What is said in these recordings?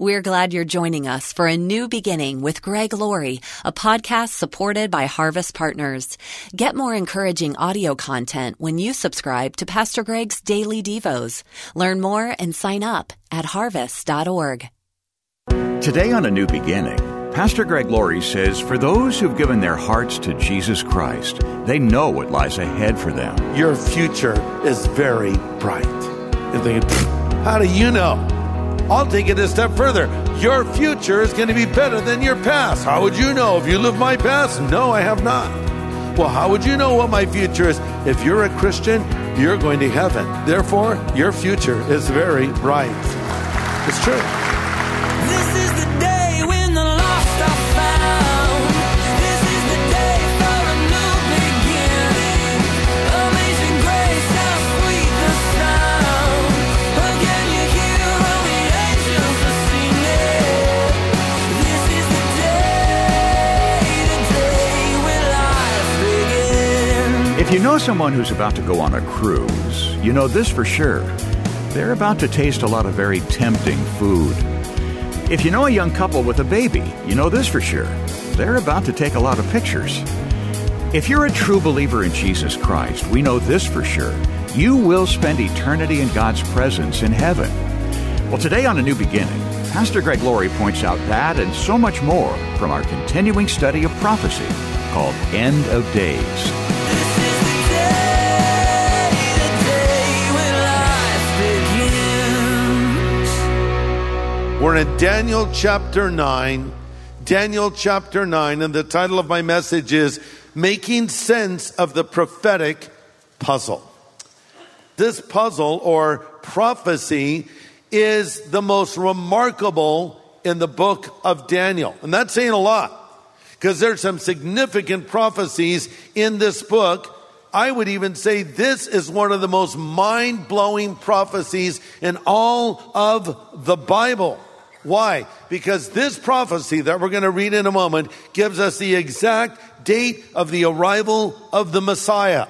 We're glad you're joining us for a new beginning with Greg Laurie, a podcast supported by Harvest Partners. Get more encouraging audio content when you subscribe to Pastor Greg's Daily Devos. Learn more and sign up at harvest.org. Today on A New Beginning, Pastor Greg Laurie says for those who've given their hearts to Jesus Christ, they know what lies ahead for them. Your future is very bright. You're thinking, how do you know? I'll take it a step further. Your future is going to be better than your past. How would you know? If you lived my past? No, I have not. Well, how would you know what my future is? If you're a Christian, you're going to heaven. Therefore, your future is very bright. It's true. You know someone who's about to go on a cruise, you know this for sure. They're about to taste a lot of very tempting food. If you know a young couple with a baby, you know this for sure. They're about to take a lot of pictures. If you're a true believer in Jesus Christ, we know this for sure. You will spend eternity in God's presence in heaven. Well, today on A New Beginning, Pastor Greg Laurie points out that and so much more from our continuing study of prophecy called End of Days. We're in Daniel chapter 9. Daniel chapter 9, and the title of my message is Making Sense of the Prophetic Puzzle. This puzzle or prophecy is the most remarkable in the book of Daniel. And that's saying a lot because there's some significant prophecies in this book. I would even say this is one of the most mind blowing prophecies in all of the Bible. Why? Because this prophecy that we're going to read in a moment gives us the exact date of the arrival of the Messiah.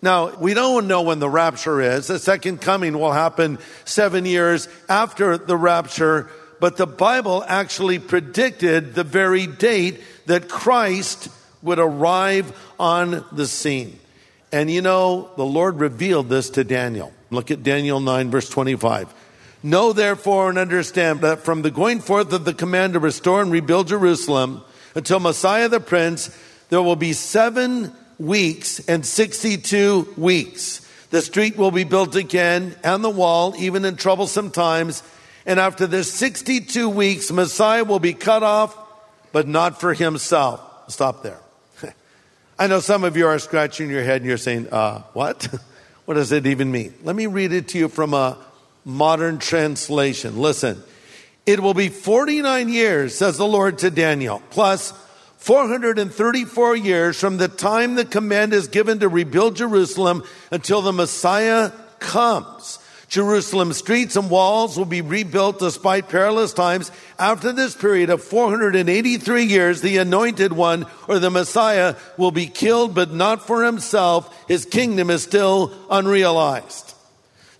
Now, we don't know when the rapture is. The second coming will happen seven years after the rapture, but the Bible actually predicted the very date that Christ would arrive on the scene. And you know, the Lord revealed this to Daniel. Look at Daniel 9, verse 25. Know therefore and understand that from the going forth of the command to restore and rebuild Jerusalem until Messiah the Prince, there will be seven weeks and 62 weeks. The street will be built again and the wall, even in troublesome times. And after this 62 weeks, Messiah will be cut off, but not for himself. Stop there. I know some of you are scratching your head and you're saying, uh, what? what does it even mean? Let me read it to you from a modern translation. Listen, it will be 49 years, says the Lord to Daniel, plus 434 years from the time the command is given to rebuild Jerusalem until the Messiah comes. Jerusalem's streets and walls will be rebuilt despite perilous times. After this period of 483 years, the anointed one or the Messiah will be killed, but not for himself. His kingdom is still unrealized.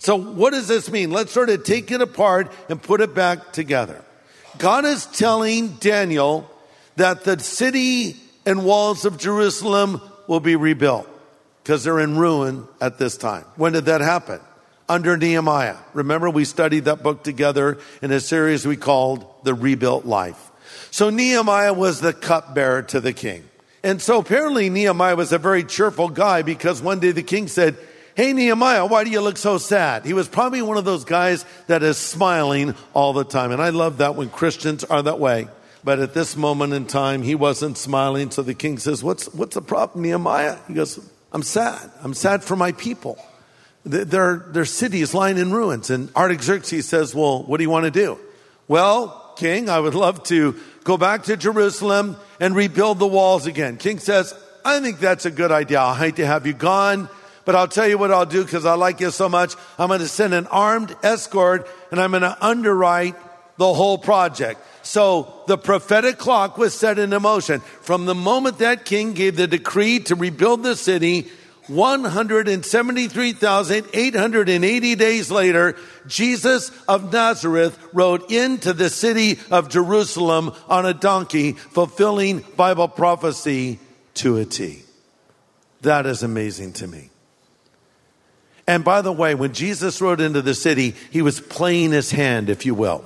So what does this mean? Let's sort of take it apart and put it back together. God is telling Daniel that the city and walls of Jerusalem will be rebuilt because they're in ruin at this time. When did that happen? Under Nehemiah. Remember, we studied that book together in a series we called The Rebuilt Life. So Nehemiah was the cupbearer to the king. And so apparently Nehemiah was a very cheerful guy because one day the king said, Hey, Nehemiah, why do you look so sad? He was probably one of those guys that is smiling all the time. And I love that when Christians are that way. But at this moment in time, he wasn't smiling. So the king says, What's, what's the problem, Nehemiah? He goes, I'm sad. I'm sad for my people. Their, their city is lying in ruins. And Artaxerxes says, Well, what do you want to do? Well, king, I would love to go back to Jerusalem and rebuild the walls again. King says, I think that's a good idea. I hate to have you gone. But I'll tell you what I'll do because I like you so much. I'm going to send an armed escort and I'm going to underwrite the whole project. So the prophetic clock was set into motion. From the moment that king gave the decree to rebuild the city, 173,880 days later, Jesus of Nazareth rode into the city of Jerusalem on a donkey, fulfilling Bible prophecy to a T. That is amazing to me. And by the way, when Jesus rode into the city, he was playing his hand, if you will.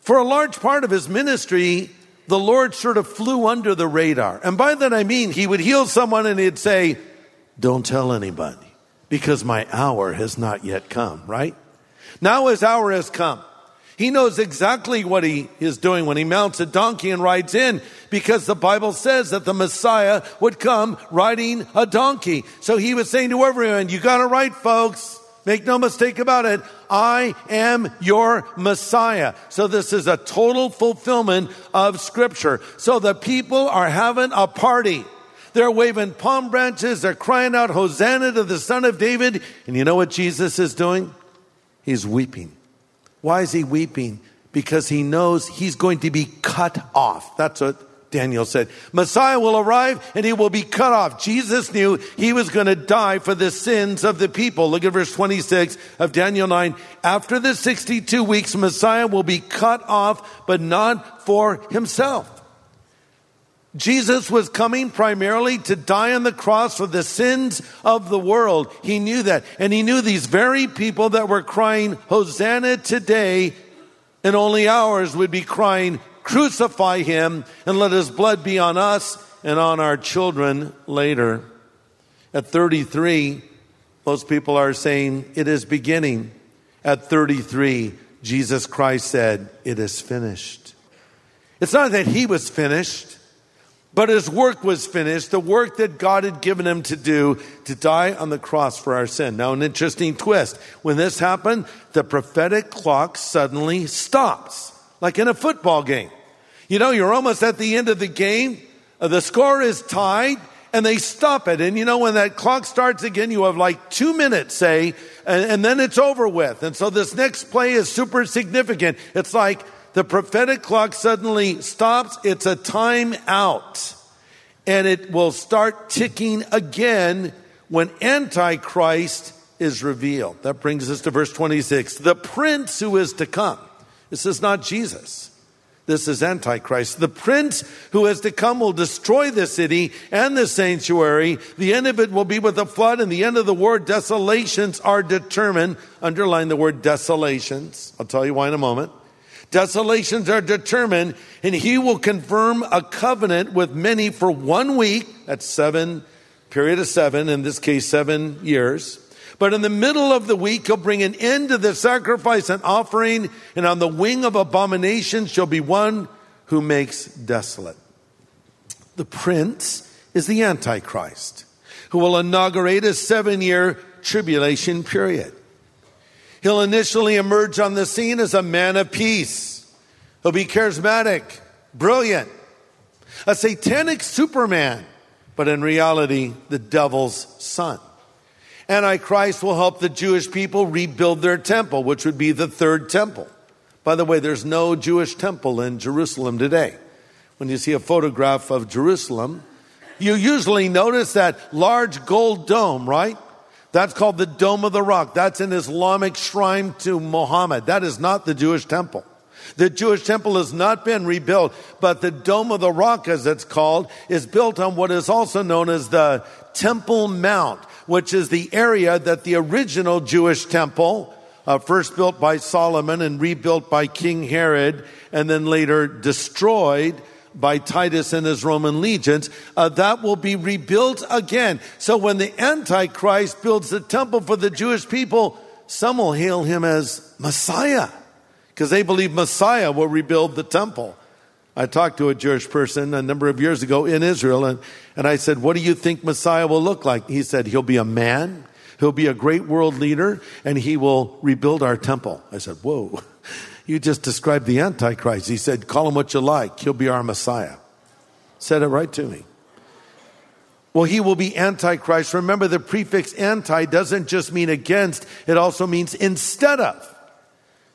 For a large part of his ministry, the Lord sort of flew under the radar. And by that I mean he would heal someone and he'd say, Don't tell anybody because my hour has not yet come, right? Now his hour has come. He knows exactly what he is doing when he mounts a donkey and rides in because the Bible says that the Messiah would come riding a donkey. So he was saying to everyone, you got it right, folks. Make no mistake about it. I am your Messiah. So this is a total fulfillment of scripture. So the people are having a party. They're waving palm branches. They're crying out, Hosanna to the son of David. And you know what Jesus is doing? He's weeping. Why is he weeping? Because he knows he's going to be cut off. That's what Daniel said. Messiah will arrive and he will be cut off. Jesus knew he was going to die for the sins of the people. Look at verse 26 of Daniel 9. After the 62 weeks, Messiah will be cut off, but not for himself. Jesus was coming primarily to die on the cross for the sins of the world. He knew that. And he knew these very people that were crying, Hosanna today, in only hours would be crying, Crucify him and let his blood be on us and on our children later. At 33, most people are saying, It is beginning. At 33, Jesus Christ said, It is finished. It's not that he was finished. But his work was finished, the work that God had given him to do to die on the cross for our sin. Now, an interesting twist. When this happened, the prophetic clock suddenly stops, like in a football game. You know, you're almost at the end of the game, uh, the score is tied, and they stop it. And you know, when that clock starts again, you have like two minutes, say, and, and then it's over with. And so this next play is super significant. It's like, the prophetic clock suddenly stops. It's a time out. And it will start ticking again when Antichrist is revealed. That brings us to verse 26. The prince who is to come. This is not Jesus. This is Antichrist. The prince who is to come will destroy the city and the sanctuary. The end of it will be with a flood, and the end of the war, desolations are determined. Underline the word desolations. I'll tell you why in a moment. Desolations are determined, and he will confirm a covenant with many for one week. That's seven, period of seven, in this case, seven years. But in the middle of the week, he'll bring an end to the sacrifice and offering, and on the wing of abomination shall be one who makes desolate. The prince is the Antichrist, who will inaugurate a seven year tribulation period. He'll initially emerge on the scene as a man of peace. He'll be charismatic, brilliant, a satanic superman, but in reality, the devil's son. Antichrist will help the Jewish people rebuild their temple, which would be the third temple. By the way, there's no Jewish temple in Jerusalem today. When you see a photograph of Jerusalem, you usually notice that large gold dome, right? That's called the Dome of the Rock. That's an Islamic shrine to Muhammad. That is not the Jewish temple. The Jewish temple has not been rebuilt, but the Dome of the Rock, as it's called, is built on what is also known as the Temple Mount, which is the area that the original Jewish temple, uh, first built by Solomon and rebuilt by King Herod, and then later destroyed, by Titus and his Roman legions, uh, that will be rebuilt again. So when the Antichrist builds the temple for the Jewish people, some will hail him as Messiah because they believe Messiah will rebuild the temple. I talked to a Jewish person a number of years ago in Israel and, and I said, what do you think Messiah will look like? He said, he'll be a man. He'll be a great world leader and he will rebuild our temple. I said, whoa. You just described the Antichrist. He said, Call him what you like. He'll be our Messiah. Said it right to me. Well, he will be Antichrist. Remember, the prefix anti doesn't just mean against, it also means instead of.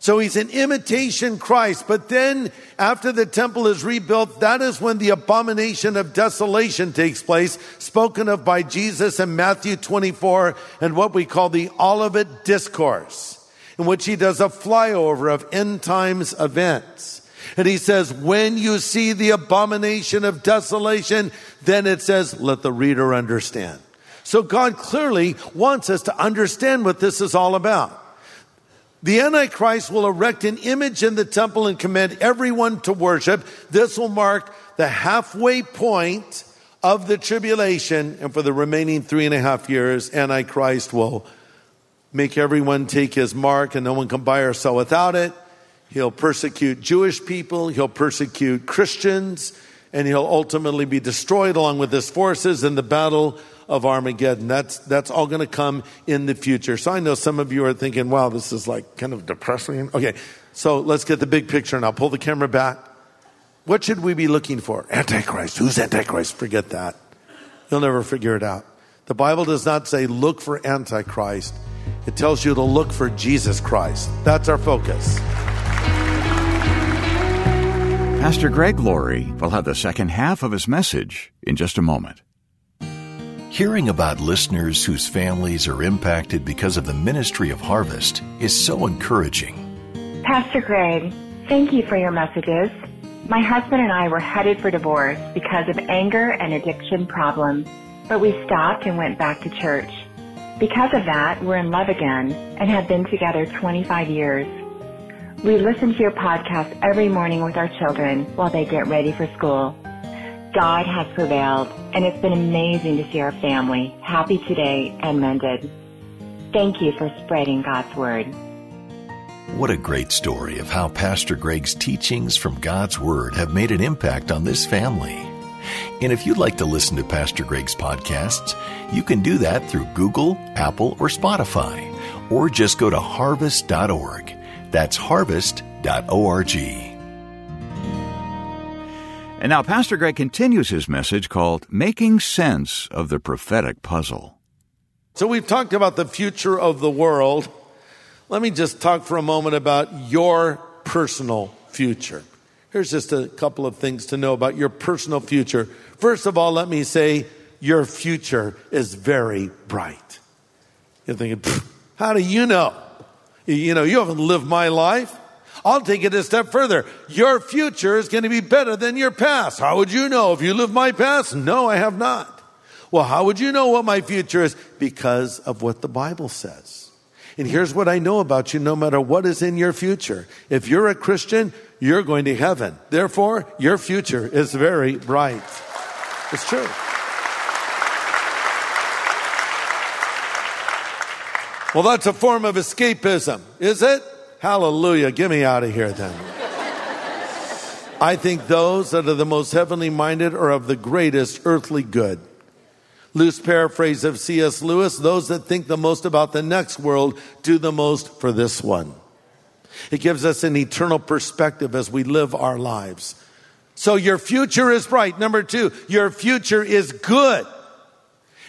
So he's an imitation Christ. But then after the temple is rebuilt, that is when the abomination of desolation takes place, spoken of by Jesus in Matthew 24 and what we call the Olivet Discourse, in which he does a flyover of end times events. And he says, when you see the abomination of desolation, then it says, let the reader understand. So God clearly wants us to understand what this is all about. The Antichrist will erect an image in the temple and command everyone to worship. This will mark the halfway point of the tribulation. And for the remaining three and a half years, Antichrist will make everyone take his mark and no one can buy or sell without it. He'll persecute Jewish people. He'll persecute Christians and he'll ultimately be destroyed along with his forces in the battle of Armageddon. That's, that's all going to come in the future. So I know some of you are thinking, wow, this is like kind of depressing. Okay, so let's get the big picture and I'll pull the camera back. What should we be looking for? Antichrist. Who's Antichrist? Forget that. You'll never figure it out. The Bible does not say look for Antichrist. It tells you to look for Jesus Christ. That's our focus. Pastor Greg Laurie will have the second half of his message in just a moment. Hearing about listeners whose families are impacted because of the ministry of Harvest is so encouraging. Pastor Greg, thank you for your messages. My husband and I were headed for divorce because of anger and addiction problems, but we stopped and went back to church. Because of that, we're in love again and have been together 25 years. We listen to your podcast every morning with our children while they get ready for school. God has prevailed, and it's been amazing to see our family happy today and mended. Thank you for spreading God's Word. What a great story of how Pastor Greg's teachings from God's Word have made an impact on this family. And if you'd like to listen to Pastor Greg's podcasts, you can do that through Google, Apple, or Spotify, or just go to harvest.org. That's harvest.org. And now Pastor Greg continues his message called Making Sense of the Prophetic Puzzle. So we've talked about the future of the world. Let me just talk for a moment about your personal future. Here's just a couple of things to know about your personal future. First of all, let me say your future is very bright. You're thinking, how do you know? You know, you haven't lived my life. I'll take it a step further. Your future is going to be better than your past. How would you know if you lived my past? No, I have not. Well, how would you know what my future is? Because of what the Bible says. And here's what I know about you no matter what is in your future. If you're a Christian, you're going to heaven. Therefore, your future is very bright. It's true. Well, that's a form of escapism, is it? Hallelujah. Get me out of here then. I think those that are the most heavenly minded are of the greatest earthly good. Loose paraphrase of C.S. Lewis those that think the most about the next world do the most for this one. It gives us an eternal perspective as we live our lives. So your future is bright. Number two, your future is good.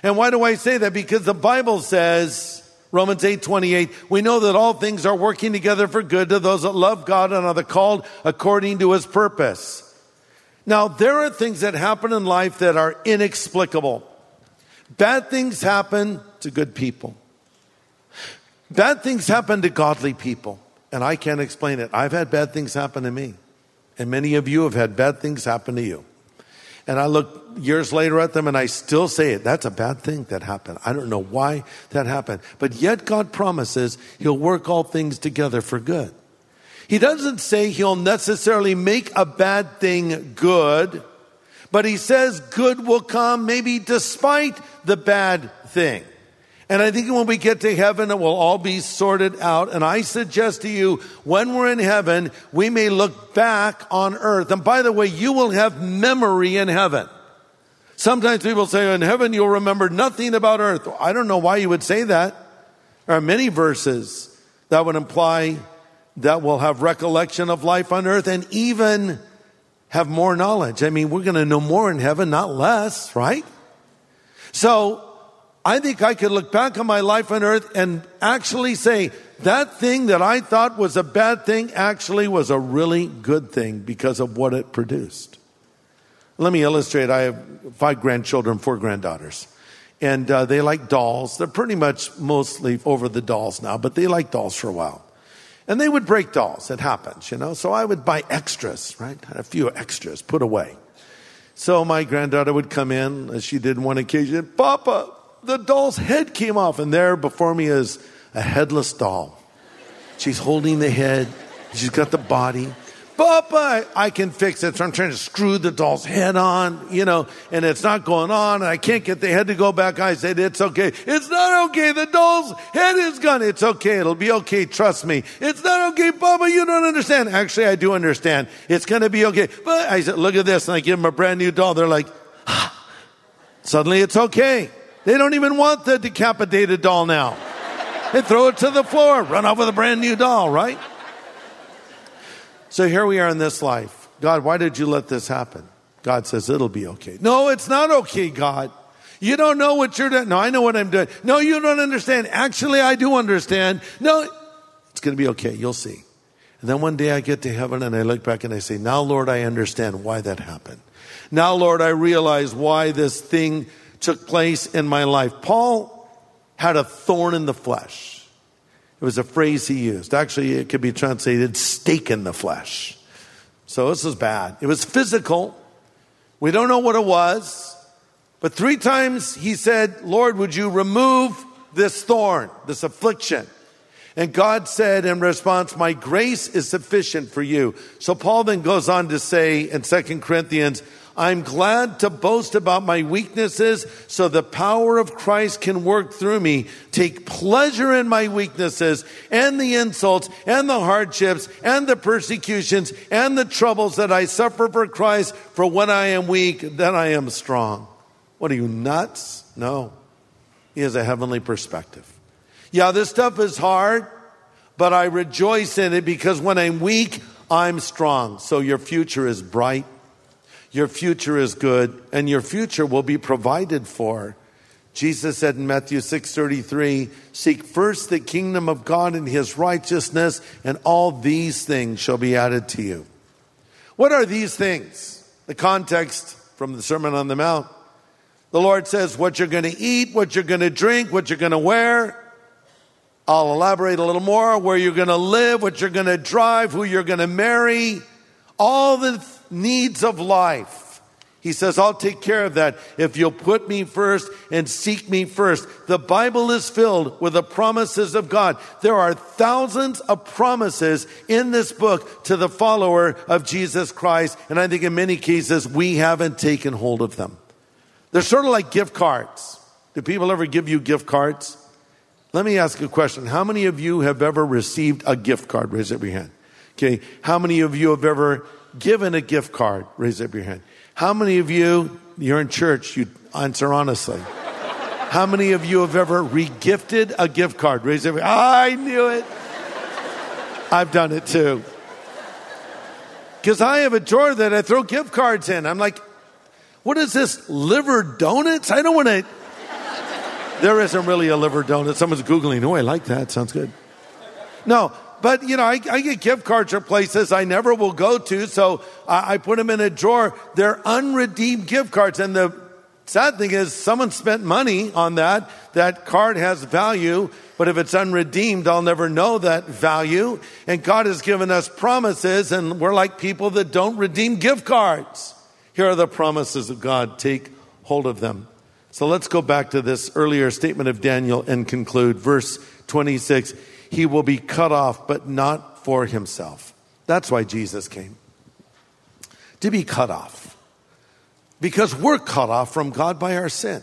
And why do I say that? Because the Bible says, Romans 8, 28, we know that all things are working together for good to those that love God and are the called according to his purpose. Now, there are things that happen in life that are inexplicable. Bad things happen to good people. Bad things happen to godly people. And I can't explain it. I've had bad things happen to me. And many of you have had bad things happen to you. And I look years later at them and I still say it. That's a bad thing that happened. I don't know why that happened. But yet God promises He'll work all things together for good. He doesn't say He'll necessarily make a bad thing good, but He says good will come maybe despite the bad thing. And I think when we get to heaven, it will all be sorted out. And I suggest to you, when we're in heaven, we may look back on earth. And by the way, you will have memory in heaven. Sometimes people say, oh, in heaven, you'll remember nothing about earth. I don't know why you would say that. There are many verses that would imply that we'll have recollection of life on earth and even have more knowledge. I mean, we're going to know more in heaven, not less, right? So, I think I could look back on my life on earth and actually say that thing that I thought was a bad thing actually was a really good thing because of what it produced. Let me illustrate. I have five grandchildren, four granddaughters. And uh, they like dolls. They're pretty much mostly over the dolls now, but they like dolls for a while. And they would break dolls. It happens, you know. So I would buy extras, right? A few extras, put away. So my granddaughter would come in, as she did one occasion, Papa, the doll's head came off. And there before me is a headless doll. She's holding the head, she's got the body. Papa, I can fix it. So I'm trying to screw the doll's head on, you know, and it's not going on, and I can't get the head to go back. I said, It's okay. It's not okay. The doll's head is gone. It's okay. It'll be okay. Trust me. It's not okay, Papa. You don't understand. Actually, I do understand. It's going to be okay. But I said, Look at this. And I give them a brand new doll. They're like, ah. Suddenly it's okay. They don't even want the decapitated doll now. They throw it to the floor, run off with a brand new doll, right? So here we are in this life. God, why did you let this happen? God says, it'll be okay. No, it's not okay, God. You don't know what you're doing. No, I know what I'm doing. No, you don't understand. Actually, I do understand. No, it's going to be okay. You'll see. And then one day I get to heaven and I look back and I say, now, Lord, I understand why that happened. Now, Lord, I realize why this thing took place in my life. Paul had a thorn in the flesh. It was a phrase he used. Actually, it could be translated stake in the flesh. So this is bad. It was physical. We don't know what it was. But three times he said, Lord, would you remove this thorn, this affliction? And God said in response, my grace is sufficient for you. So Paul then goes on to say in Second Corinthians, I'm glad to boast about my weaknesses so the power of Christ can work through me. Take pleasure in my weaknesses and the insults and the hardships and the persecutions and the troubles that I suffer for Christ. For when I am weak, then I am strong. What are you nuts? No. He has a heavenly perspective. Yeah, this stuff is hard, but I rejoice in it because when I'm weak, I'm strong. So your future is bright your future is good and your future will be provided for. Jesus said in Matthew 6:33, "Seek first the kingdom of God and his righteousness, and all these things shall be added to you." What are these things? The context from the Sermon on the Mount. The Lord says what you're going to eat, what you're going to drink, what you're going to wear. I'll elaborate a little more where you're going to live, what you're going to drive, who you're going to marry, all the needs of life. He says, I'll take care of that if you'll put me first and seek me first. The Bible is filled with the promises of God. There are thousands of promises in this book to the follower of Jesus Christ. And I think in many cases, we haven't taken hold of them. They're sort of like gift cards. Do people ever give you gift cards? Let me ask a question. How many of you have ever received a gift card? Raise up your hand. Okay. How many of you have ever given a gift card? Raise up your hand. How many of you, you're in church, you answer honestly. How many of you have ever regifted a gift card? Raise up your hand. I knew it. I've done it too. Because I have a drawer that I throw gift cards in. I'm like, what is this, liver donuts? I don't want to. There isn't really a liver donut. Someone's Googling, oh, I like that. Sounds good. No, but you know, I, I, get gift cards for places I never will go to, so I, I put them in a drawer. They're unredeemed gift cards, and the sad thing is, someone spent money on that. That card has value, but if it's unredeemed, I'll never know that value. And God has given us promises, and we're like people that don't redeem gift cards. Here are the promises of God. Take hold of them. So let's go back to this earlier statement of Daniel and conclude. Verse 26 he will be cut off, but not for himself. That's why Jesus came. To be cut off. Because we're cut off from God by our sin.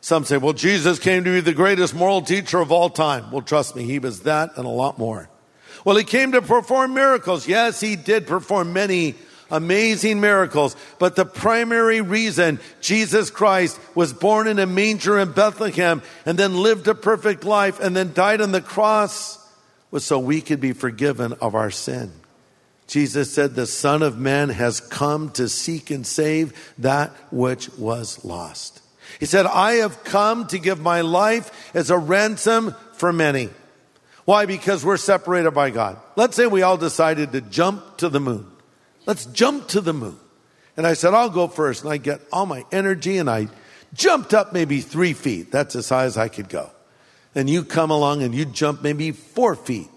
Some say, well, Jesus came to be the greatest moral teacher of all time. Well, trust me, he was that and a lot more. Well, he came to perform miracles. Yes, he did perform many amazing miracles. But the primary reason Jesus Christ was born in a manger in Bethlehem and then lived a perfect life and then died on the cross was so we could be forgiven of our sin. Jesus said, The Son of Man has come to seek and save that which was lost. He said, I have come to give my life as a ransom for many. Why? Because we're separated by God. Let's say we all decided to jump to the moon. Let's jump to the moon. And I said, I'll go first. And I get all my energy and I jumped up maybe three feet. That's as high as I could go. And you come along and you jump maybe four feet.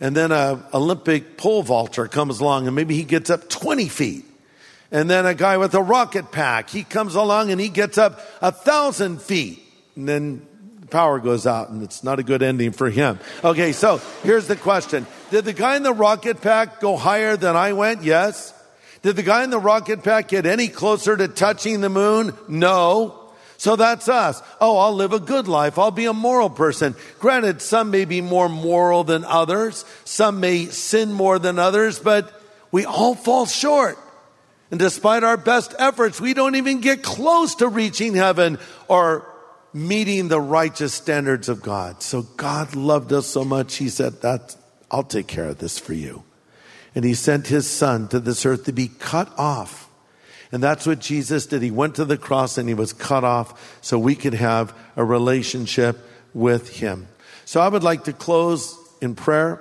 And then a Olympic pole vaulter comes along and maybe he gets up 20 feet. And then a guy with a rocket pack, he comes along and he gets up a thousand feet. And then the power goes out and it's not a good ending for him. Okay, so here's the question. Did the guy in the rocket pack go higher than I went? Yes. Did the guy in the rocket pack get any closer to touching the moon? No. So that's us. Oh, I'll live a good life. I'll be a moral person. Granted, some may be more moral than others. Some may sin more than others, but we all fall short. And despite our best efforts, we don't even get close to reaching heaven or meeting the righteous standards of God. So God loved us so much, He said, that I'll take care of this for you. And He sent His Son to this earth to be cut off. And that's what Jesus did. He went to the cross and He was cut off so we could have a relationship with Him. So I would like to close in prayer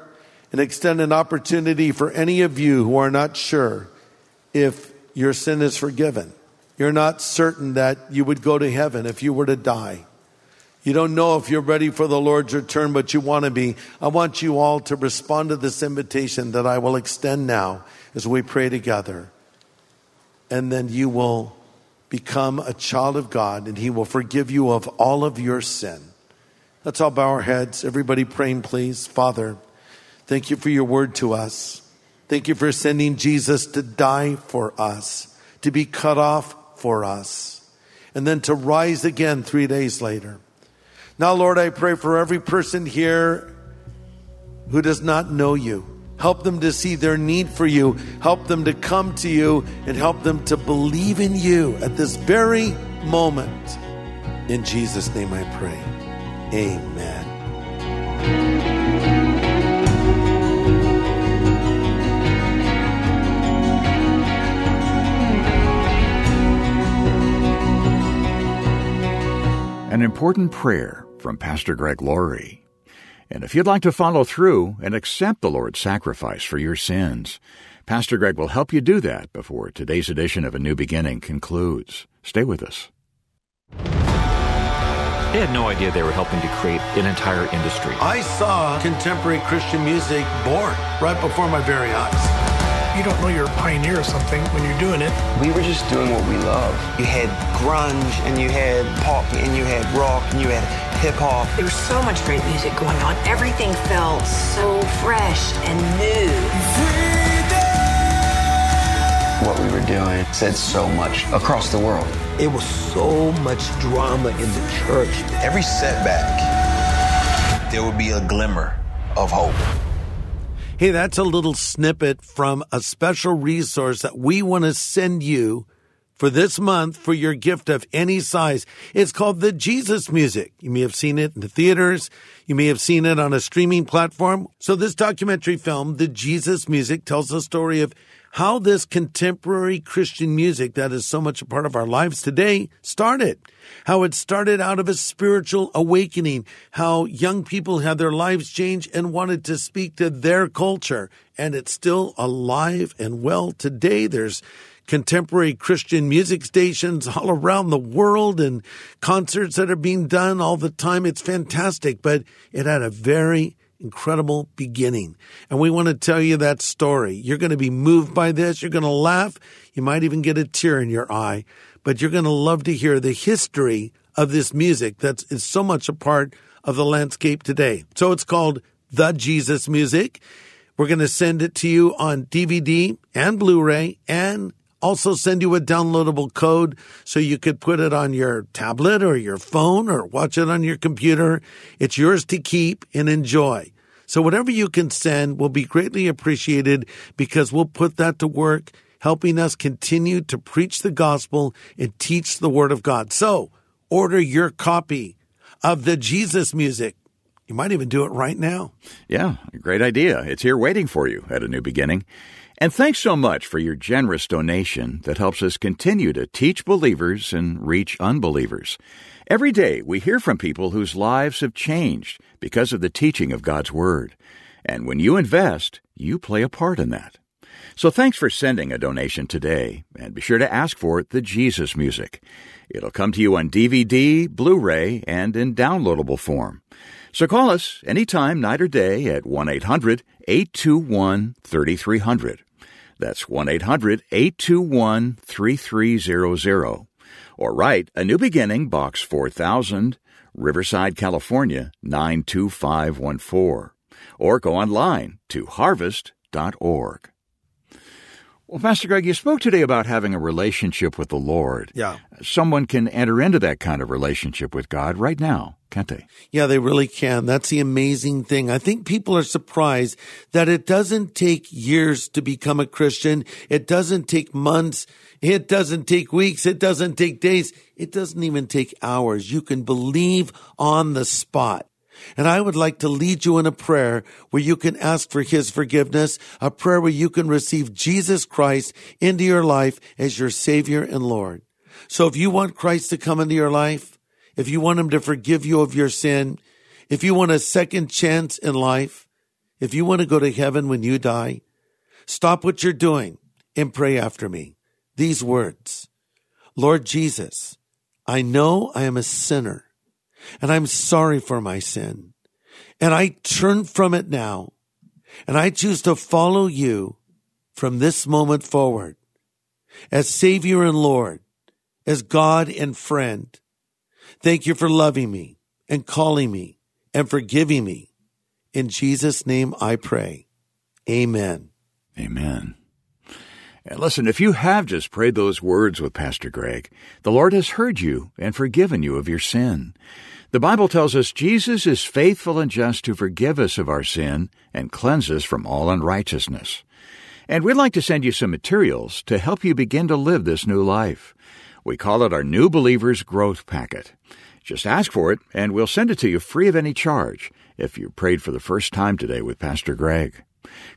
and extend an opportunity for any of you who are not sure if your sin is forgiven. You're not certain that you would go to heaven if you were to die. You don't know if you're ready for the Lord's return, but you want to be. I want you all to respond to this invitation that I will extend now as we pray together. And then you will become a child of God and He will forgive you of all of your sin. Let's all bow our heads. Everybody praying, please. Father, thank you for your word to us. Thank you for sending Jesus to die for us, to be cut off for us, and then to rise again three days later. Now, Lord, I pray for every person here who does not know you. Help them to see their need for you. Help them to come to you and help them to believe in you at this very moment. In Jesus' name I pray. Amen. Important prayer from Pastor Greg Laurie. And if you'd like to follow through and accept the Lord's sacrifice for your sins, Pastor Greg will help you do that before today's edition of A New Beginning concludes. Stay with us. They had no idea they were helping to create an entire industry. I saw contemporary Christian music born right before my very eyes you don't know you're a pioneer of something when you're doing it. We were just doing what we love. You had grunge and you had pop and you had rock and you had hip hop. There was so much great music going on. Everything felt so fresh and new. What we were doing said so much across the world. It was so much drama in the church. Every setback, there would be a glimmer of hope. Hey, that's a little snippet from a special resource that we want to send you for this month for your gift of any size. It's called The Jesus Music. You may have seen it in the theaters. You may have seen it on a streaming platform. So this documentary film, The Jesus Music, tells the story of how this contemporary Christian music that is so much a part of our lives today started. How it started out of a spiritual awakening. How young people had their lives changed and wanted to speak to their culture. And it's still alive and well today. There's contemporary Christian music stations all around the world and concerts that are being done all the time. It's fantastic, but it had a very incredible beginning. And we want to tell you that story. You're going to be moved by this. You're going to laugh. You might even get a tear in your eye, but you're going to love to hear the history of this music that is so much a part of the landscape today. So it's called The Jesus Music. We're going to send it to you on DVD and Blu-ray and also send you a downloadable code so you could put it on your tablet or your phone or watch it on your computer. It's yours to keep and enjoy. So whatever you can send will be greatly appreciated because we'll put that to work helping us continue to preach the gospel and teach the word of God. So order your copy of the Jesus music. You might even do it right now. Yeah, great idea. It's here waiting for you at a new beginning. And thanks so much for your generous donation that helps us continue to teach believers and reach unbelievers. Every day we hear from people whose lives have changed because of the teaching of God's Word. And when you invest, you play a part in that. So thanks for sending a donation today, and be sure to ask for the Jesus Music. It'll come to you on DVD, Blu-ray, and in downloadable form. So call us anytime, night or day, at 1 800 821 3300. That's 1 800 821 3300. Or write A New Beginning, Box 4000, Riverside, California 92514. Or go online to harvest.org. Well, Pastor Greg, you spoke today about having a relationship with the Lord. Yeah. Someone can enter into that kind of relationship with God right now, can't they? Yeah, they really can. That's the amazing thing. I think people are surprised that it doesn't take years to become a Christian. It doesn't take months. It doesn't take weeks. It doesn't take days. It doesn't even take hours. You can believe on the spot. And I would like to lead you in a prayer where you can ask for His forgiveness, a prayer where you can receive Jesus Christ into your life as your Savior and Lord. So if you want Christ to come into your life, if you want Him to forgive you of your sin, if you want a second chance in life, if you want to go to heaven when you die, stop what you're doing and pray after me. These words, Lord Jesus, I know I am a sinner and I'm sorry for my sin. And I turn from it now. And I choose to follow you from this moment forward as Savior and Lord, as God and friend. Thank you for loving me and calling me and forgiving me. In Jesus' name I pray. Amen. Amen. And listen, if you have just prayed those words with Pastor Greg, the Lord has heard you and forgiven you of your sin. The Bible tells us Jesus is faithful and just to forgive us of our sin and cleanse us from all unrighteousness. And we'd like to send you some materials to help you begin to live this new life. We call it our New Believers Growth Packet. Just ask for it, and we'll send it to you free of any charge if you prayed for the first time today with Pastor Greg.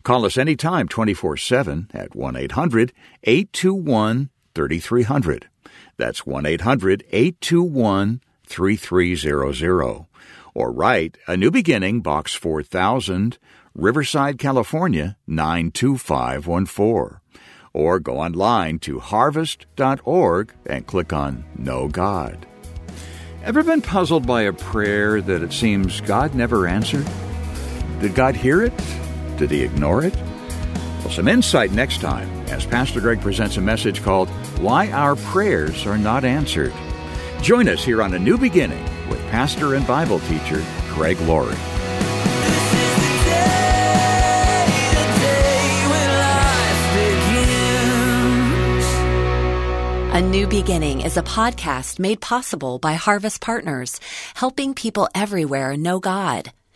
Call us anytime 24 7 at 1 800 821 3300. That's 1 800 821 3300. Or write A New Beginning, Box 4000, Riverside, California 92514. Or go online to harvest.org and click on Know God. Ever been puzzled by a prayer that it seems God never answered? Did God hear it? Did he ignore it? Well, some insight next time as Pastor Greg presents a message called Why Our Prayers Are Not Answered. Join us here on A New Beginning with pastor and Bible teacher Greg Laurie. A New Beginning is a podcast made possible by Harvest Partners, helping people everywhere know God.